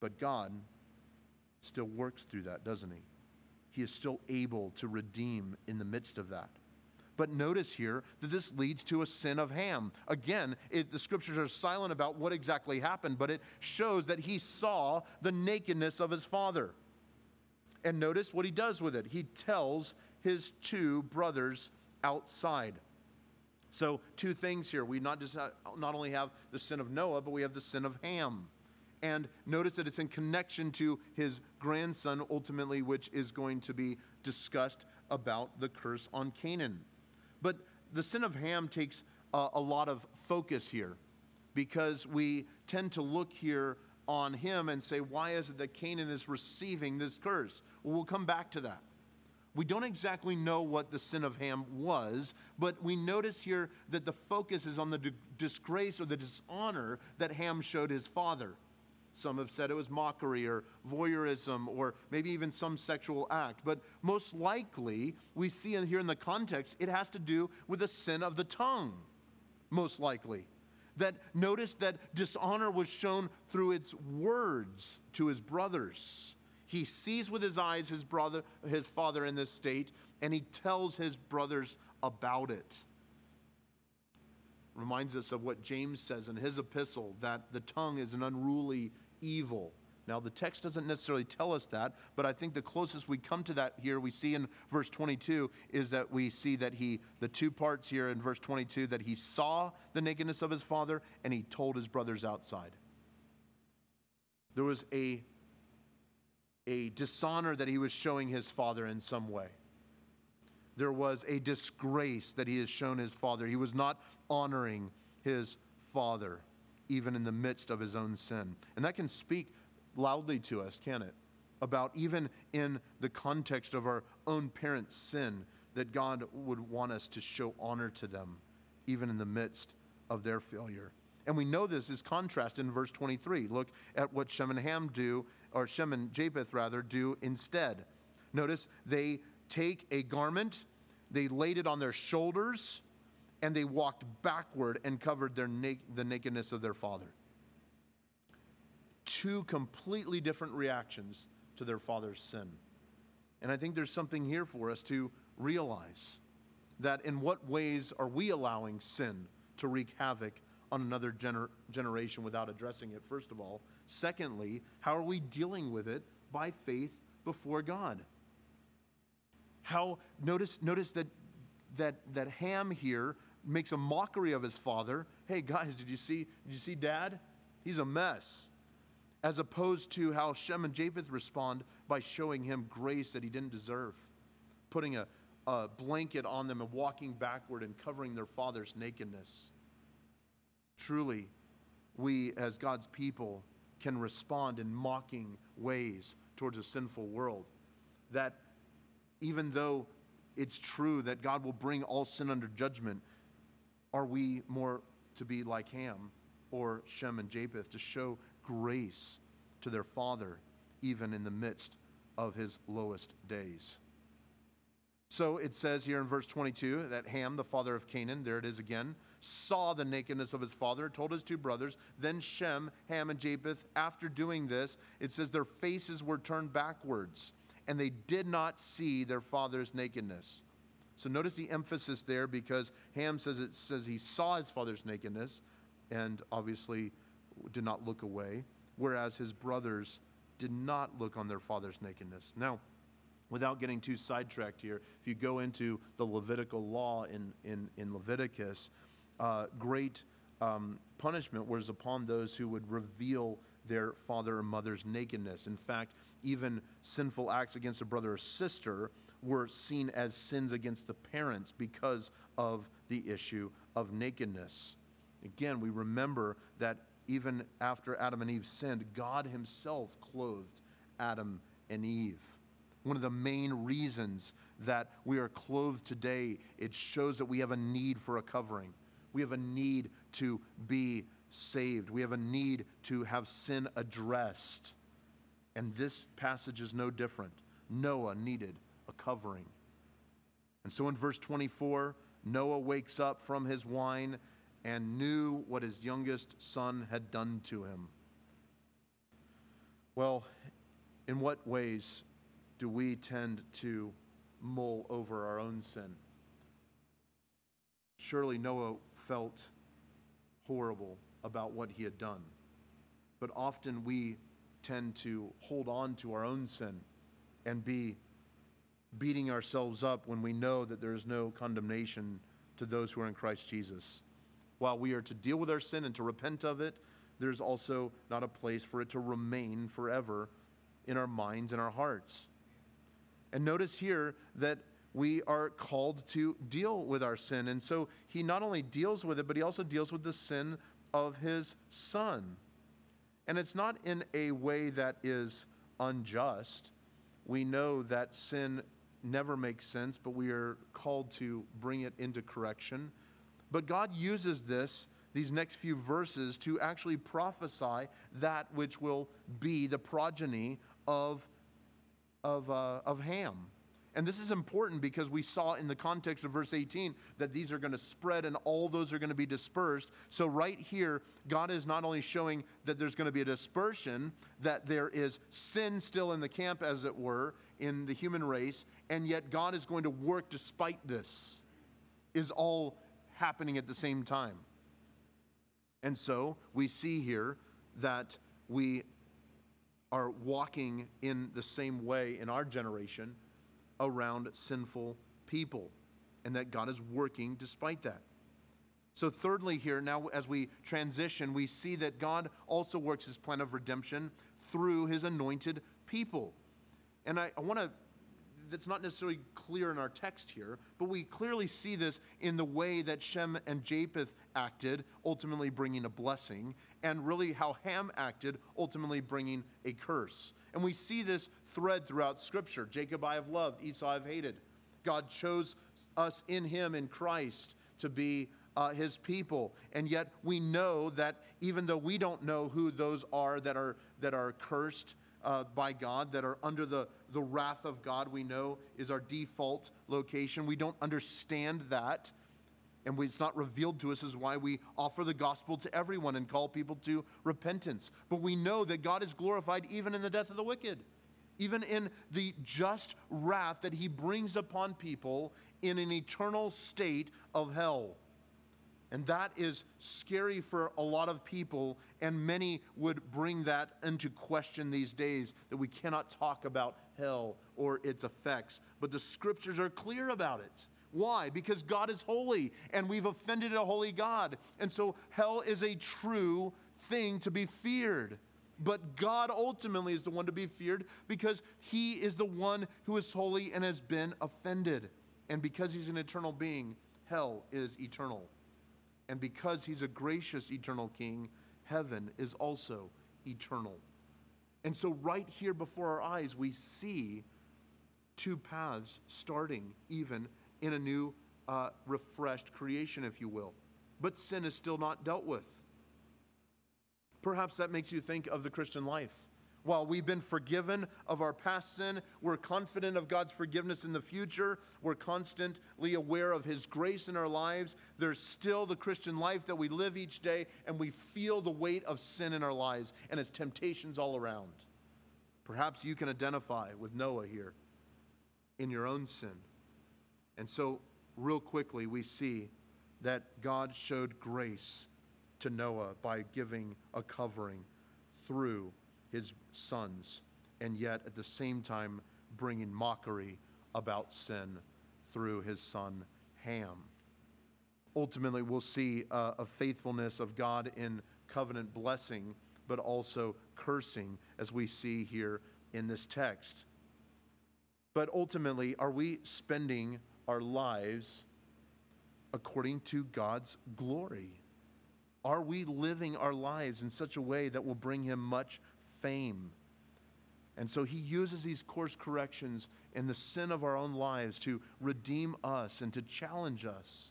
[SPEAKER 1] But God still works through that, doesn't He? He is still able to redeem in the midst of that. But notice here that this leads to a sin of Ham. Again, it, the scriptures are silent about what exactly happened, but it shows that he saw the nakedness of his father. And notice what he does with it. He tells his two brothers outside. So, two things here. We not just not only have the sin of Noah, but we have the sin of Ham. And notice that it's in connection to his grandson, ultimately, which is going to be discussed about the curse on Canaan. But the sin of Ham takes a, a lot of focus here because we tend to look here on him and say, why is it that Canaan is receiving this curse? Well, we'll come back to that. We don't exactly know what the sin of Ham was, but we notice here that the focus is on the disgrace or the dishonor that Ham showed his father. Some have said it was mockery or voyeurism or maybe even some sexual act. But most likely, we see in here in the context, it has to do with the sin of the tongue. Most likely that notice that dishonor was shown through its words to his brothers. He sees with his eyes his brother, his father in this state, and he tells his brothers about it. Reminds us of what James says in his epistle that the tongue is an unruly evil now, the text doesn't necessarily tell us that, but I think the closest we come to that here, we see in verse 22, is that we see that he, the two parts here in verse 22, that he saw the nakedness of his father and he told his brothers outside. There was a, a dishonor that he was showing his father in some way. There was a disgrace that he has shown his father. He was not honoring his father, even in the midst of his own sin. And that can speak loudly to us, can it? About even in the context of our own parents' sin, that God would want us to show honor to them, even in the midst of their failure. And we know this is contrasted in verse 23. Look at what Shem and Ham do, or Shem and Japheth rather, do instead. Notice they take a garment, they laid it on their shoulders, and they walked backward and covered their na- the nakedness of their father. Two completely different reactions to their father's sin. And I think there's something here for us to realize that in what ways are we allowing sin to wreak havoc on another gener- generation without addressing it, first of all? Secondly, how are we dealing with it by faith before God? How notice notice that that that Ham here makes a mockery of his father. Hey guys, did you see did you see dad? He's a mess. As opposed to how Shem and Japheth respond by showing him grace that he didn't deserve, putting a, a blanket on them and walking backward and covering their father's nakedness. Truly, we as God's people can respond in mocking ways towards a sinful world. That even though it's true that God will bring all sin under judgment, are we more to be like Ham or Shem and Japheth to show grace to their father even in the midst of his lowest days? So it says here in verse 22 that Ham, the father of Canaan, there it is again, saw the nakedness of his father, told his two brothers. Then Shem, Ham, and Japheth, after doing this, it says their faces were turned backwards and they did not see their father's nakedness. So notice the emphasis there because Ham says it says he saw his father's nakedness and obviously did not look away, whereas his brothers did not look on their father's nakedness. Now, without getting too sidetracked here, if you go into the Levitical law in, in, in Leviticus, uh, great um, punishment was upon those who would reveal their father or mother's nakedness. In fact, even sinful acts against a brother or sister were seen as sins against the parents because of the issue of nakedness. Again, we remember that even after Adam and Eve sinned, God Himself clothed Adam and Eve. One of the main reasons that we are clothed today, it shows that we have a need for a covering. We have a need to be saved. We have a need to have sin addressed. And this passage is no different. Noah needed a covering. And so in verse 24, Noah wakes up from his wine and knew what his youngest son had done to him. Well, in what ways do we tend to mull over our own sin? Surely Noah felt horrible about what he had done. But often we tend to hold on to our own sin and be beating ourselves up when we know that there is no condemnation to those who are in Christ Jesus. While we are to deal with our sin and to repent of it, there's also not a place for it to remain forever in our minds and our hearts. And notice here that we are called to deal with our sin. And so he not only deals with it, but he also deals with the sin of his son. And it's not in a way that is unjust. We know that sin never makes sense, but we are called to bring it into correction. But God uses this, these next few verses, to actually prophesy that which will be the progeny of, of, uh, of Ham. And this is important because we saw in the context of verse 18 that these are going to spread and all those are going to be dispersed. So, right here, God is not only showing that there's going to be a dispersion, that there is sin still in the camp, as it were, in the human race, and yet God is going to work despite this, is all happening at the same time. And so, we see here that we are walking in the same way in our generation around sinful people, and that God is working despite that. So, thirdly, here, now as we transition, we see that God also works his plan of redemption through his anointed people. And I, I want to, that's not necessarily clear in our text here, but we clearly see this in the way that Shem and Japheth acted, ultimately bringing a blessing, and really how Ham acted, ultimately bringing a curse. And we see this thread throughout Scripture Jacob I have loved, Esau I've hated. God chose us in Him, in Christ, to be uh, His people. And yet we know that even though we don't know who those are that are, that are cursed, uh, by God, that are under the, the wrath of God, we know is our default location. We don't understand that and we, it's not revealed to us is why we offer the gospel to everyone and call people to repentance. But we know that God is glorified even in the death of the wicked, even in the just wrath that he brings upon people in an eternal state of hell. And that is scary for a lot of people, and many would bring that into question these days that we cannot talk about hell or its effects. But the scriptures are clear about it. Why? Because God is holy and we've offended a holy God. And so hell is a true thing to be feared. But God ultimately is the one to be feared because he is the one who is holy and has been offended. And because he's an eternal being, hell is eternal. And because he's a gracious eternal king, heaven is also eternal. And so, right here before our eyes, we see two paths starting even in a new, uh, refreshed creation, if you will. But sin is still not dealt with. Perhaps that makes you think of the Christian life. While we've been forgiven of our past sin, we're confident of God's forgiveness in the future. We're constantly aware of His grace in our lives. There's still the Christian life that we live each day, and we feel the weight of sin in our lives and its temptations all around. Perhaps you can identify with Noah here in your own sin. And so, real quickly, we see that God showed grace to Noah by giving a covering through his sons, and yet at the same time bringing mockery about sin through his son Ham. Ultimately, we'll see a, a faithfulness of God in covenant blessing, but also cursing, as we see here in this text. But ultimately, are we spending our lives according to God's glory? Are we living our lives in such a way that will bring Him much fame? And so He uses these course corrections in the sin of our own lives to redeem us and to challenge us.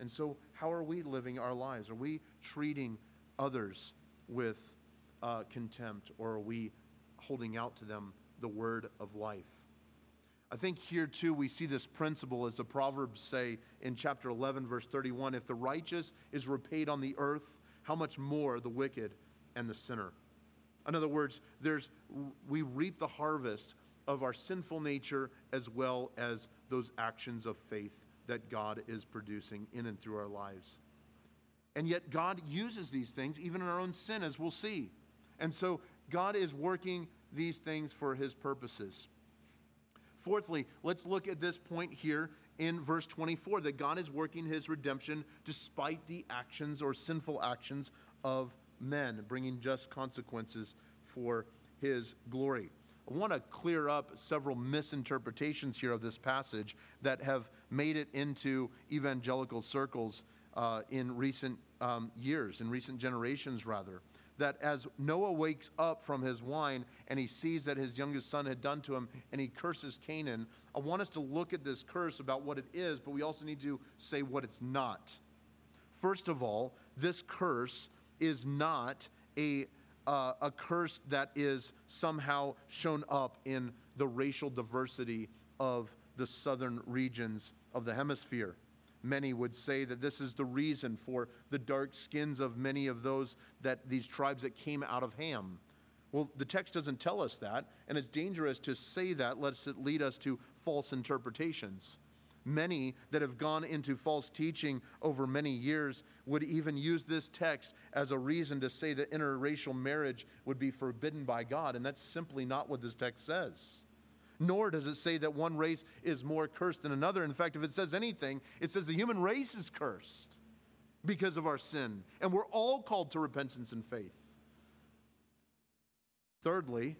[SPEAKER 1] And so, how are we living our lives? Are we treating others with uh, contempt, or are we holding out to them the word of life? I think here too we see this principle as the Proverbs say in chapter 11, verse 31 if the righteous is repaid on the earth, how much more the wicked and the sinner? In other words, there's, we reap the harvest of our sinful nature as well as those actions of faith that God is producing in and through our lives. And yet, God uses these things even in our own sin, as we'll see. And so, God is working these things for his purposes. Fourthly, let's look at this point here in verse 24 that God is working his redemption despite the actions or sinful actions of men, bringing just consequences for his glory. I want to clear up several misinterpretations here of this passage that have made it into evangelical circles uh, in recent um, years, in recent generations, rather that as Noah wakes up from his wine and he sees that his youngest son had done to him and he curses Canaan, I want us to look at this curse about what it is, but we also need to say what it's not. First of all, this curse is not a, uh, a curse that is somehow shown up in the racial diversity of the southern regions of the hemisphere. Many would say that this is the reason for the dark skins of many of those that these tribes that came out of Ham. Well, the text doesn't tell us that, and it's dangerous to say that, lest it lead us to false interpretations. Many that have gone into false teaching over many years would even use this text as a reason to say that interracial marriage would be forbidden by God, and that's simply not what this text says nor does it say that one race is more cursed than another. In fact, if it says anything, it says the human race is cursed because of our sin, and we're all called to repentance and faith. Thirdly,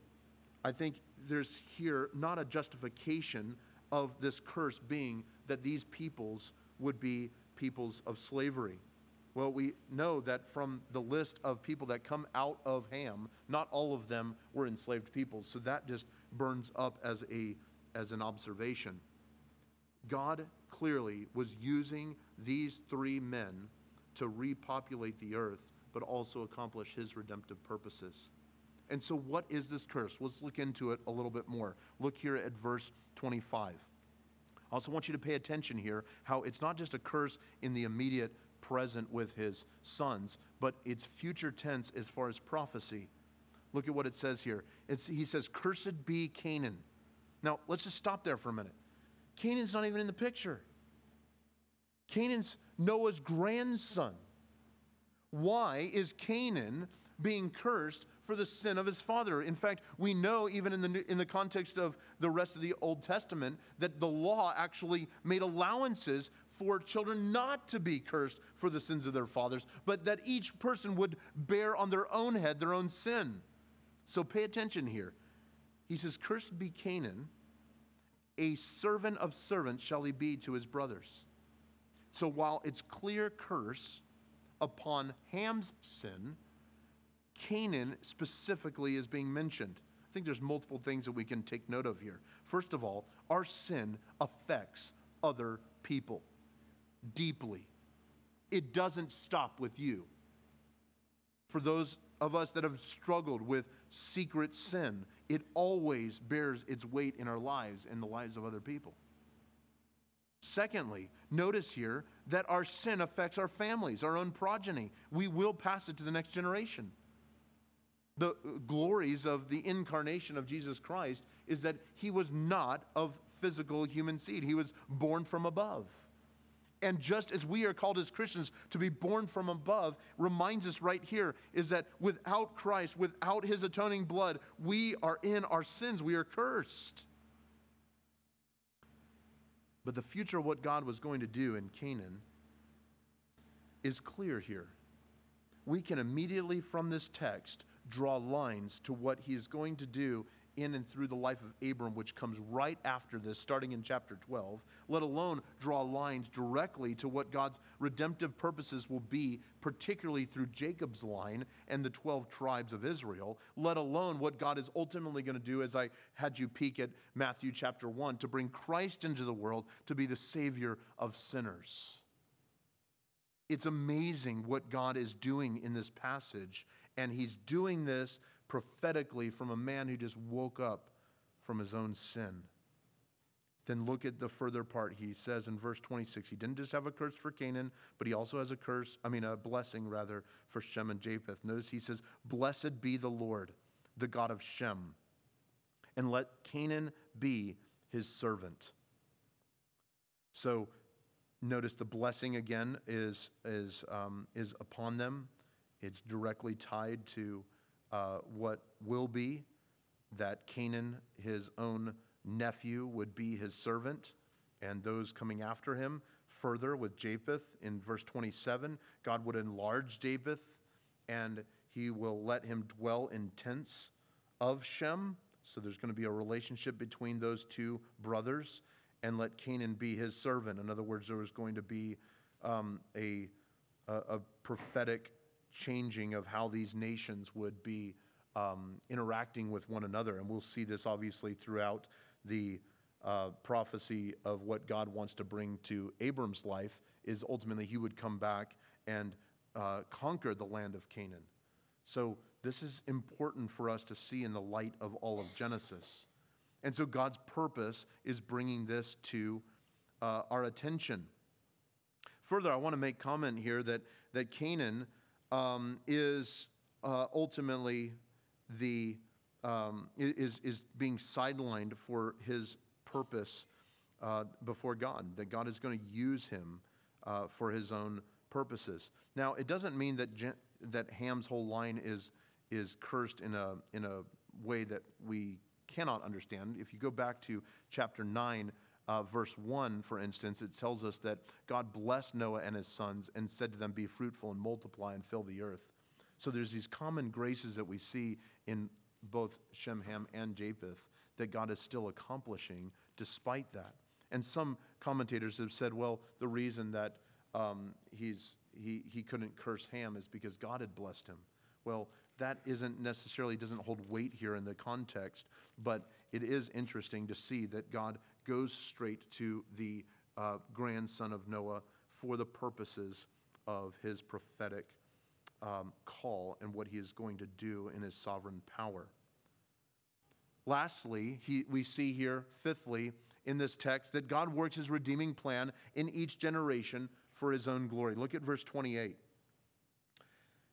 [SPEAKER 1] I think there's here not a justification of this curse being that these peoples would be peoples of slavery. Well, we know that from the list of people that come out of Ham, not all of them were enslaved peoples. So that just burns up as, a, as an observation. God clearly was using these three men to repopulate the earth, but also accomplish his redemptive purposes. And so, what is this curse? Let's look into it a little bit more. Look here at verse 25. I also want you to pay attention here how it's not just a curse in the immediate present with his sons, but it's future tense as far as prophecy. Look at what it says here. It's, he says, Cursed be Canaan. Now, let's just stop there for a minute. Canaan's not even in the picture. Canaan's Noah's grandson. Why is Canaan being cursed for the sin of his father? In fact, we know even in the, in the context of the rest of the Old Testament that the law actually made allowances for children not to be cursed for the sins of their fathers, but that each person would bear on their own head their own sin. So pay attention here. He says, Cursed be Canaan, a servant of servants shall he be to his brothers. So while it's clear curse upon Ham's sin, Canaan specifically is being mentioned. I think there's multiple things that we can take note of here. First of all, our sin affects other people deeply. It doesn't stop with you. For those of us that have struggled with secret sin, it always bears its weight in our lives and the lives of other people. Secondly, notice here that our sin affects our families, our own progeny. We will pass it to the next generation. The glories of the incarnation of Jesus Christ is that he was not of physical human seed, he was born from above. And just as we are called as Christians to be born from above, reminds us right here is that without Christ, without his atoning blood, we are in our sins. We are cursed. But the future of what God was going to do in Canaan is clear here. We can immediately from this text draw lines to what he is going to do in and through the life of Abram, which comes right after this, starting in chapter 12, let alone draw lines directly to what God's redemptive purposes will be, particularly through Jacob's line and the 12 tribes of Israel, let alone what God is ultimately going to do, as I had you peek at Matthew chapter 1, to bring Christ into the world to be the Savior of sinners. It's amazing what God is doing in this passage, and He's doing this prophetically from a man who just woke up from his own sin. Then look at the further part. He says in verse 26, he didn't just have a curse for Canaan, but he also has a curse, I mean, a blessing rather, for Shem and Japheth. Notice he says, Blessed be the Lord, the God of Shem, and let Canaan be his servant. So notice the blessing again is, is, um, is upon them, it's directly tied to uh, what will be that Canaan, his own nephew, would be his servant, and those coming after him. Further, with Japheth in verse 27, God would enlarge Japheth, and he will let him dwell in tents of Shem. So there's going to be a relationship between those two brothers, and let Canaan be his servant. In other words, there was going to be um, a, a, a prophetic changing of how these nations would be um, interacting with one another. And we'll see this obviously throughout the uh, prophecy of what God wants to bring to Abram's life is ultimately he would come back and uh, conquer the land of Canaan. So this is important for us to see in the light of all of Genesis. And so God's purpose is bringing this to uh, our attention. Further, I want to make comment here that, that Canaan um, is uh, ultimately the um, is is being sidelined for his purpose uh, before God. That God is going to use him uh, for His own purposes. Now, it doesn't mean that that Ham's whole line is is cursed in a in a way that we cannot understand. If you go back to chapter nine uh, verse 1, for instance, it tells us that God blessed Noah and his sons and said to them, Be fruitful and multiply and fill the earth. So there's these common graces that we see in both Shem, Ham, and Japheth that God is still accomplishing despite that. And some commentators have said, well, the reason that um, he's, he, he couldn't curse Ham is because God had blessed him. Well, that isn't necessarily doesn't hold weight here in the context, but it is interesting to see that God goes straight to the uh, grandson of Noah for the purposes of his prophetic um, call and what he is going to do in his sovereign power. Lastly, he, we see here, fifthly, in this text, that God works his redeeming plan in each generation for his own glory. Look at verse 28.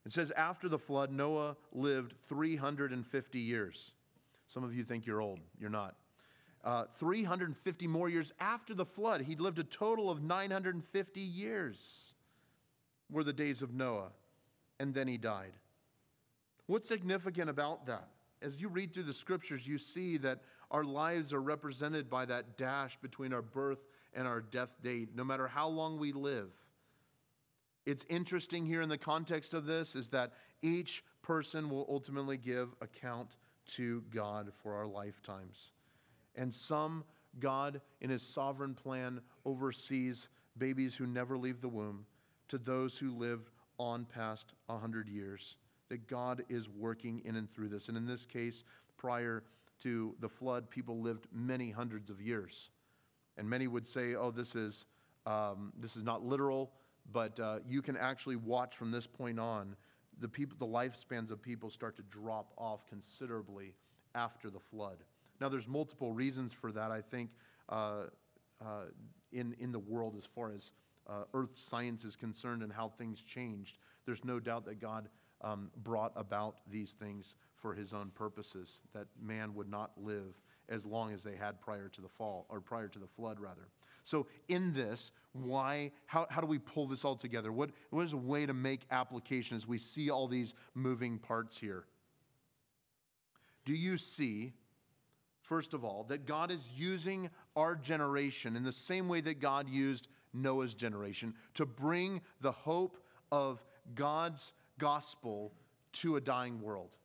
[SPEAKER 1] It says, After the flood, Noah lived 350 years. Some of you think you're old. You're not. Uh, 350 more years after the flood. He lived a total of 950 years, were the days of Noah, and then he died. What's significant about that? As you read through the scriptures, you see that our lives are represented by that dash between our birth and our death date, no matter how long we live. It's interesting here in the context of this is that each person will ultimately give account to God for our lifetimes. And some, God, in his sovereign plan, oversees babies who never leave the womb to those who live on past 100 years. That God is working in and through this. And in this case, prior to the flood, people lived many hundreds of years. And many would say, oh, this is, um, this is not literal, but uh, you can actually watch from this point on the, people, the lifespans of people start to drop off considerably after the flood. Now, there's multiple reasons for that, I think, uh, uh, in, in the world as far as uh, earth science is concerned and how things changed. There's no doubt that God um, brought about these things for his own purposes, that man would not live as long as they had prior to the fall, or prior to the flood, rather. So, in this, why, how, how do we pull this all together? What, what is a way to make application as we see all these moving parts here? Do you see, first of all, that God is using our generation in the same way that God used Noah's generation to bring the hope of God's gospel to a dying world?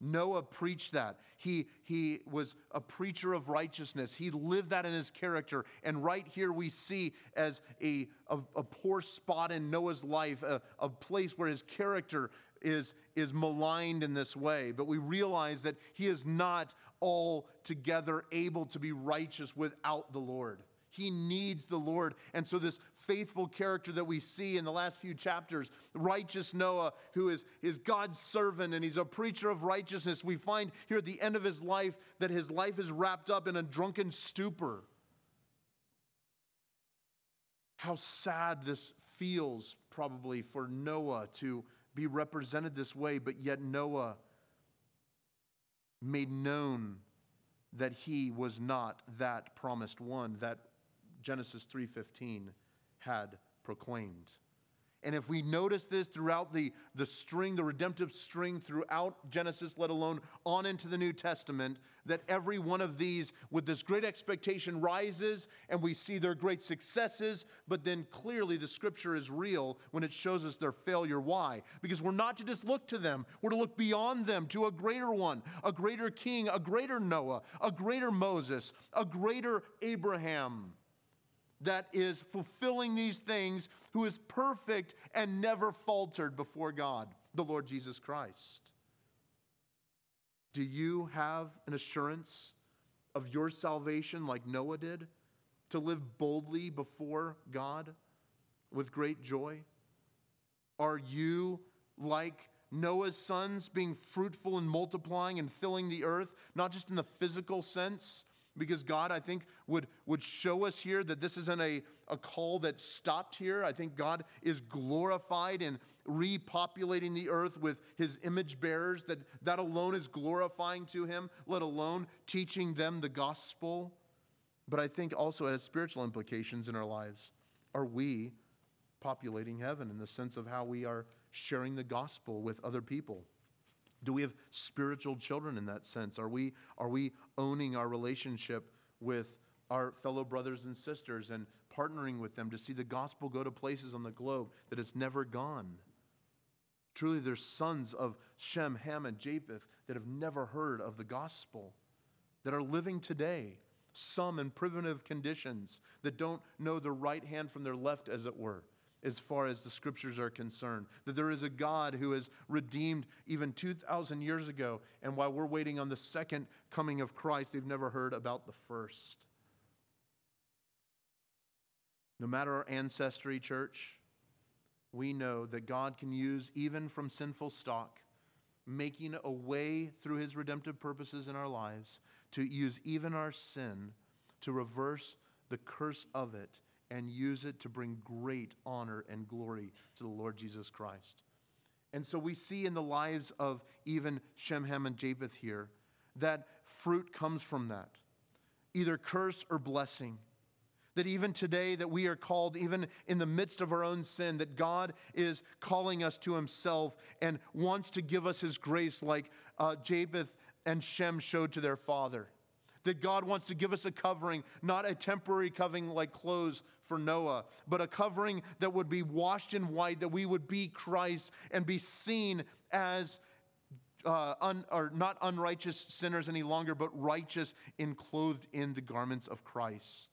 [SPEAKER 1] Noah preached that. He, he was a preacher of righteousness. He lived that in his character. And right here we see as a, a, a poor spot in Noah's life, a, a place where his character is, is maligned in this way. But we realize that he is not altogether able to be righteous without the Lord. He needs the Lord. And so, this faithful character that we see in the last few chapters, righteous Noah, who is, is God's servant and he's a preacher of righteousness, we find here at the end of his life that his life is wrapped up in a drunken stupor. How sad this feels, probably, for Noah to be represented this way, but yet Noah made known that he was not that promised one, that Genesis 3:15 had proclaimed. And if we notice this throughout the, the string, the redemptive string throughout Genesis, let alone on into the New Testament, that every one of these, with this great expectation, rises and we see their great successes, but then clearly the scripture is real when it shows us their failure. Why? Because we're not to just look to them, we're to look beyond them to a greater one, a greater king, a greater Noah, a greater Moses, a greater Abraham that is fulfilling these things, who is perfect and never faltered before God, the Lord Jesus Christ. Do you have an assurance of your salvation like Noah did? To live boldly before God with great joy? Are you like Noah's sons being fruitful and multiplying and filling the earth, not just in the physical sense, because God, I think, would, would show us here that this isn't a, a call that stopped here. I think God is glorified in repopulating the earth with his image bearers, that that alone is glorifying to him, let alone teaching them the gospel. But I think also it has spiritual implications in our lives. Are we populating heaven in the sense of how we are sharing the gospel with other people? Do we have spiritual children in that sense? Are we, are we owning our relationship with our fellow brothers and sisters and partnering with them to see the gospel go to places on the globe that it's never gone? Truly, there's sons of Shem, Ham, and Japheth that have never heard of the gospel, that are living today, some in primitive conditions, that don't know their right hand from their left, as it were as far as the scriptures are concerned. That there is a God who has redeemed even 2,000 years ago, and while we're waiting on the second coming of Christ, they've never heard about the first. No matter our ancestry, church, we know that God can use even from sinful stock, making a way through his redemptive purposes in our lives, to use even our sin to reverse the curse of it and use it to bring great honor and glory to the Lord Jesus Christ. And so we see in the lives of even Shem, Ham, and Japheth here that fruit comes from that, either curse or blessing. That even today, that we are called, even in the midst of our own sin, that God is calling us to Himself and wants to give us His grace, like uh, Japheth and Shem showed to their father. That God wants to give us a covering, not a temporary covering like clothes for Noah, but a covering that would be washed in white, that we would be Christ and be seen as uh, un, or not unrighteous sinners any longer, but righteous and clothed in the garments of Christ.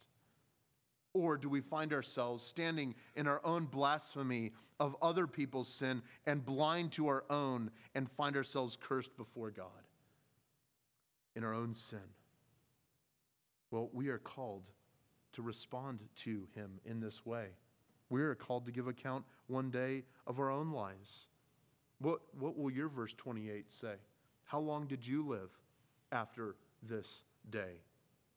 [SPEAKER 1] Or do we find ourselves standing in our own blasphemy of other people's sin and blind to our own and find ourselves cursed before God in our own sin? Well, we are called to respond to Him in this way. We are called to give account one day of our own lives. What, what will your verse 28 say? How long did you live after this day?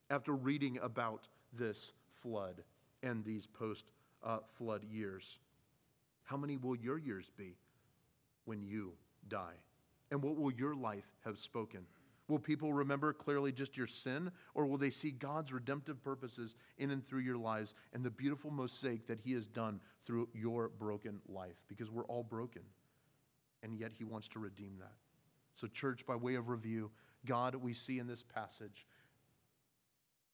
[SPEAKER 1] After reading about this flood and these post uh, flood years. How many will your years be when you die? And what will your life have spoken? Will people remember clearly just your sin, or will they see God's redemptive purposes in and through your lives and the beautiful mosaic that He has done through your broken life? Because we're all broken, and yet He wants to redeem that. So, church, by way of review, God, we see in this passage,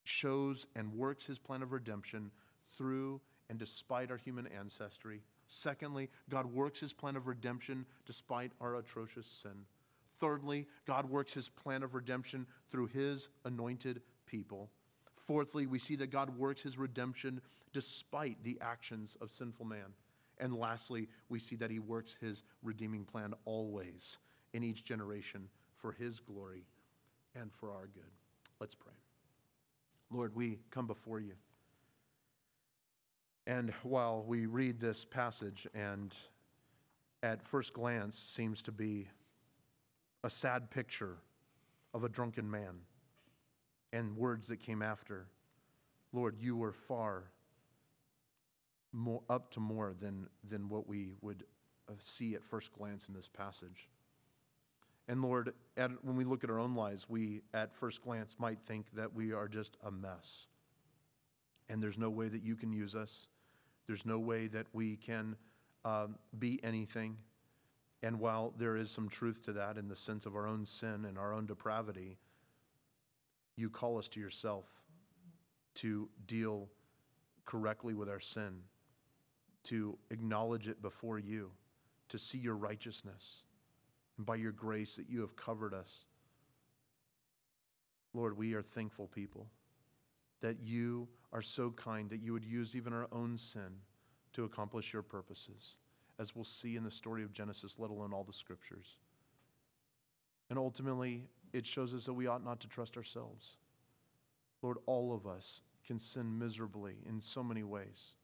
[SPEAKER 1] shows and works his plan of redemption through and despite our human ancestry. Secondly, God works his plan of redemption despite our atrocious sin. Thirdly, God works his plan of redemption through his anointed people. Fourthly, we see that God works his redemption despite the actions of sinful man. And lastly, we see that he works his redeeming plan always in each generation for his glory and for our good. Let's pray. Lord, we come before you. And while we read this passage, and at first glance seems to be a sad picture of a drunken man and words that came after, Lord, you were far more, up to more than, than what we would uh, see at first glance in this passage. And Lord, at, when we look at our own lives, we at first glance might think that we are just a mess. And there's no way that you can use us. There's no way that we can um, be anything. And while there is some truth to that in the sense of our own sin and our own depravity, you call us to yourself to deal correctly with our sin, to acknowledge it before you, to see your righteousness, and by your grace that you have covered us. Lord, we are thankful people that you are so kind that you would use even our own sin to accomplish your purposes, as we'll see in the story of Genesis, let alone all the scriptures. And ultimately, it shows us that we ought not to trust ourselves. Lord, all of us can sin miserably in so many ways.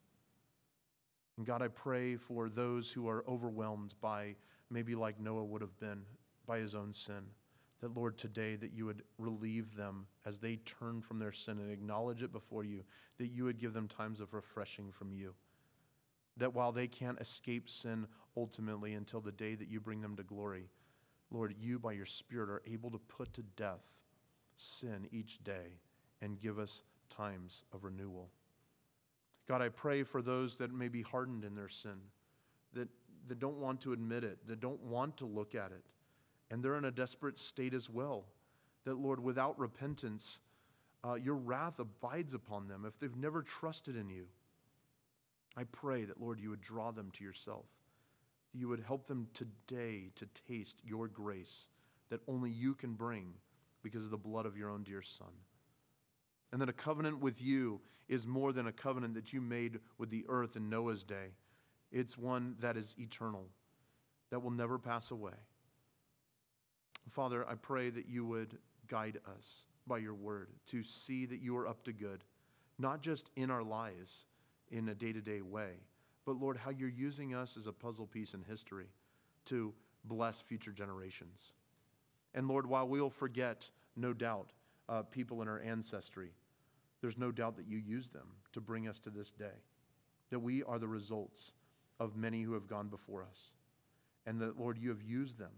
[SPEAKER 1] And God, I pray for those who are overwhelmed by maybe like Noah would have been by his own sin that, Lord, today that you would relieve them as they turn from their sin and acknowledge it before you, that you would give them times of refreshing from you. That while they can't escape sin ultimately until the day that you bring them to glory, Lord, you by your Spirit are able to put to death sin each day and give us times of renewal. God, I pray for those that may be hardened in their sin, that, that don't want to admit it, that don't want to look at it and they're in a desperate state as well. That, Lord, without repentance, uh, your wrath abides upon them if they've never trusted in you. I pray that, Lord, you would draw them to yourself, you would help them today to taste your grace that only you can bring because of the blood of your own dear Son. And that a covenant with you is more than a covenant that you made with the earth in Noah's day. It's one that is eternal, that will never pass away. Father, I pray that you would guide us by your word to see that you are up to good, not just in our lives, in a day to day way, but Lord, how you're using us as a puzzle piece in history to bless future generations. And Lord, while we'll forget, no doubt, uh, people in our ancestry, there's no doubt that you use them to bring us to this day, that we are the results of many who have gone before us, and that, Lord, you have used them.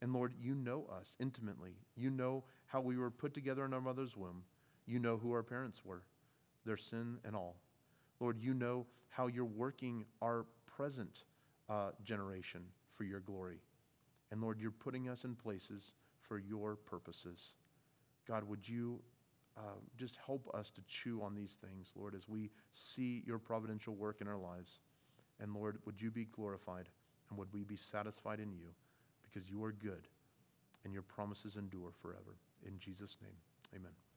[SPEAKER 1] And Lord, you know us intimately. You know how we were put together in our mother's womb. You know who our parents were, their sin and all. Lord, you know how you're working our present uh, generation for your glory. And Lord, you're putting us in places for your purposes. God, would you uh, just help us to chew on these things, Lord, as we see your providential work in our lives. And Lord, would you be glorified and would we be satisfied in you because you are good and your promises endure forever. In Jesus' name, amen.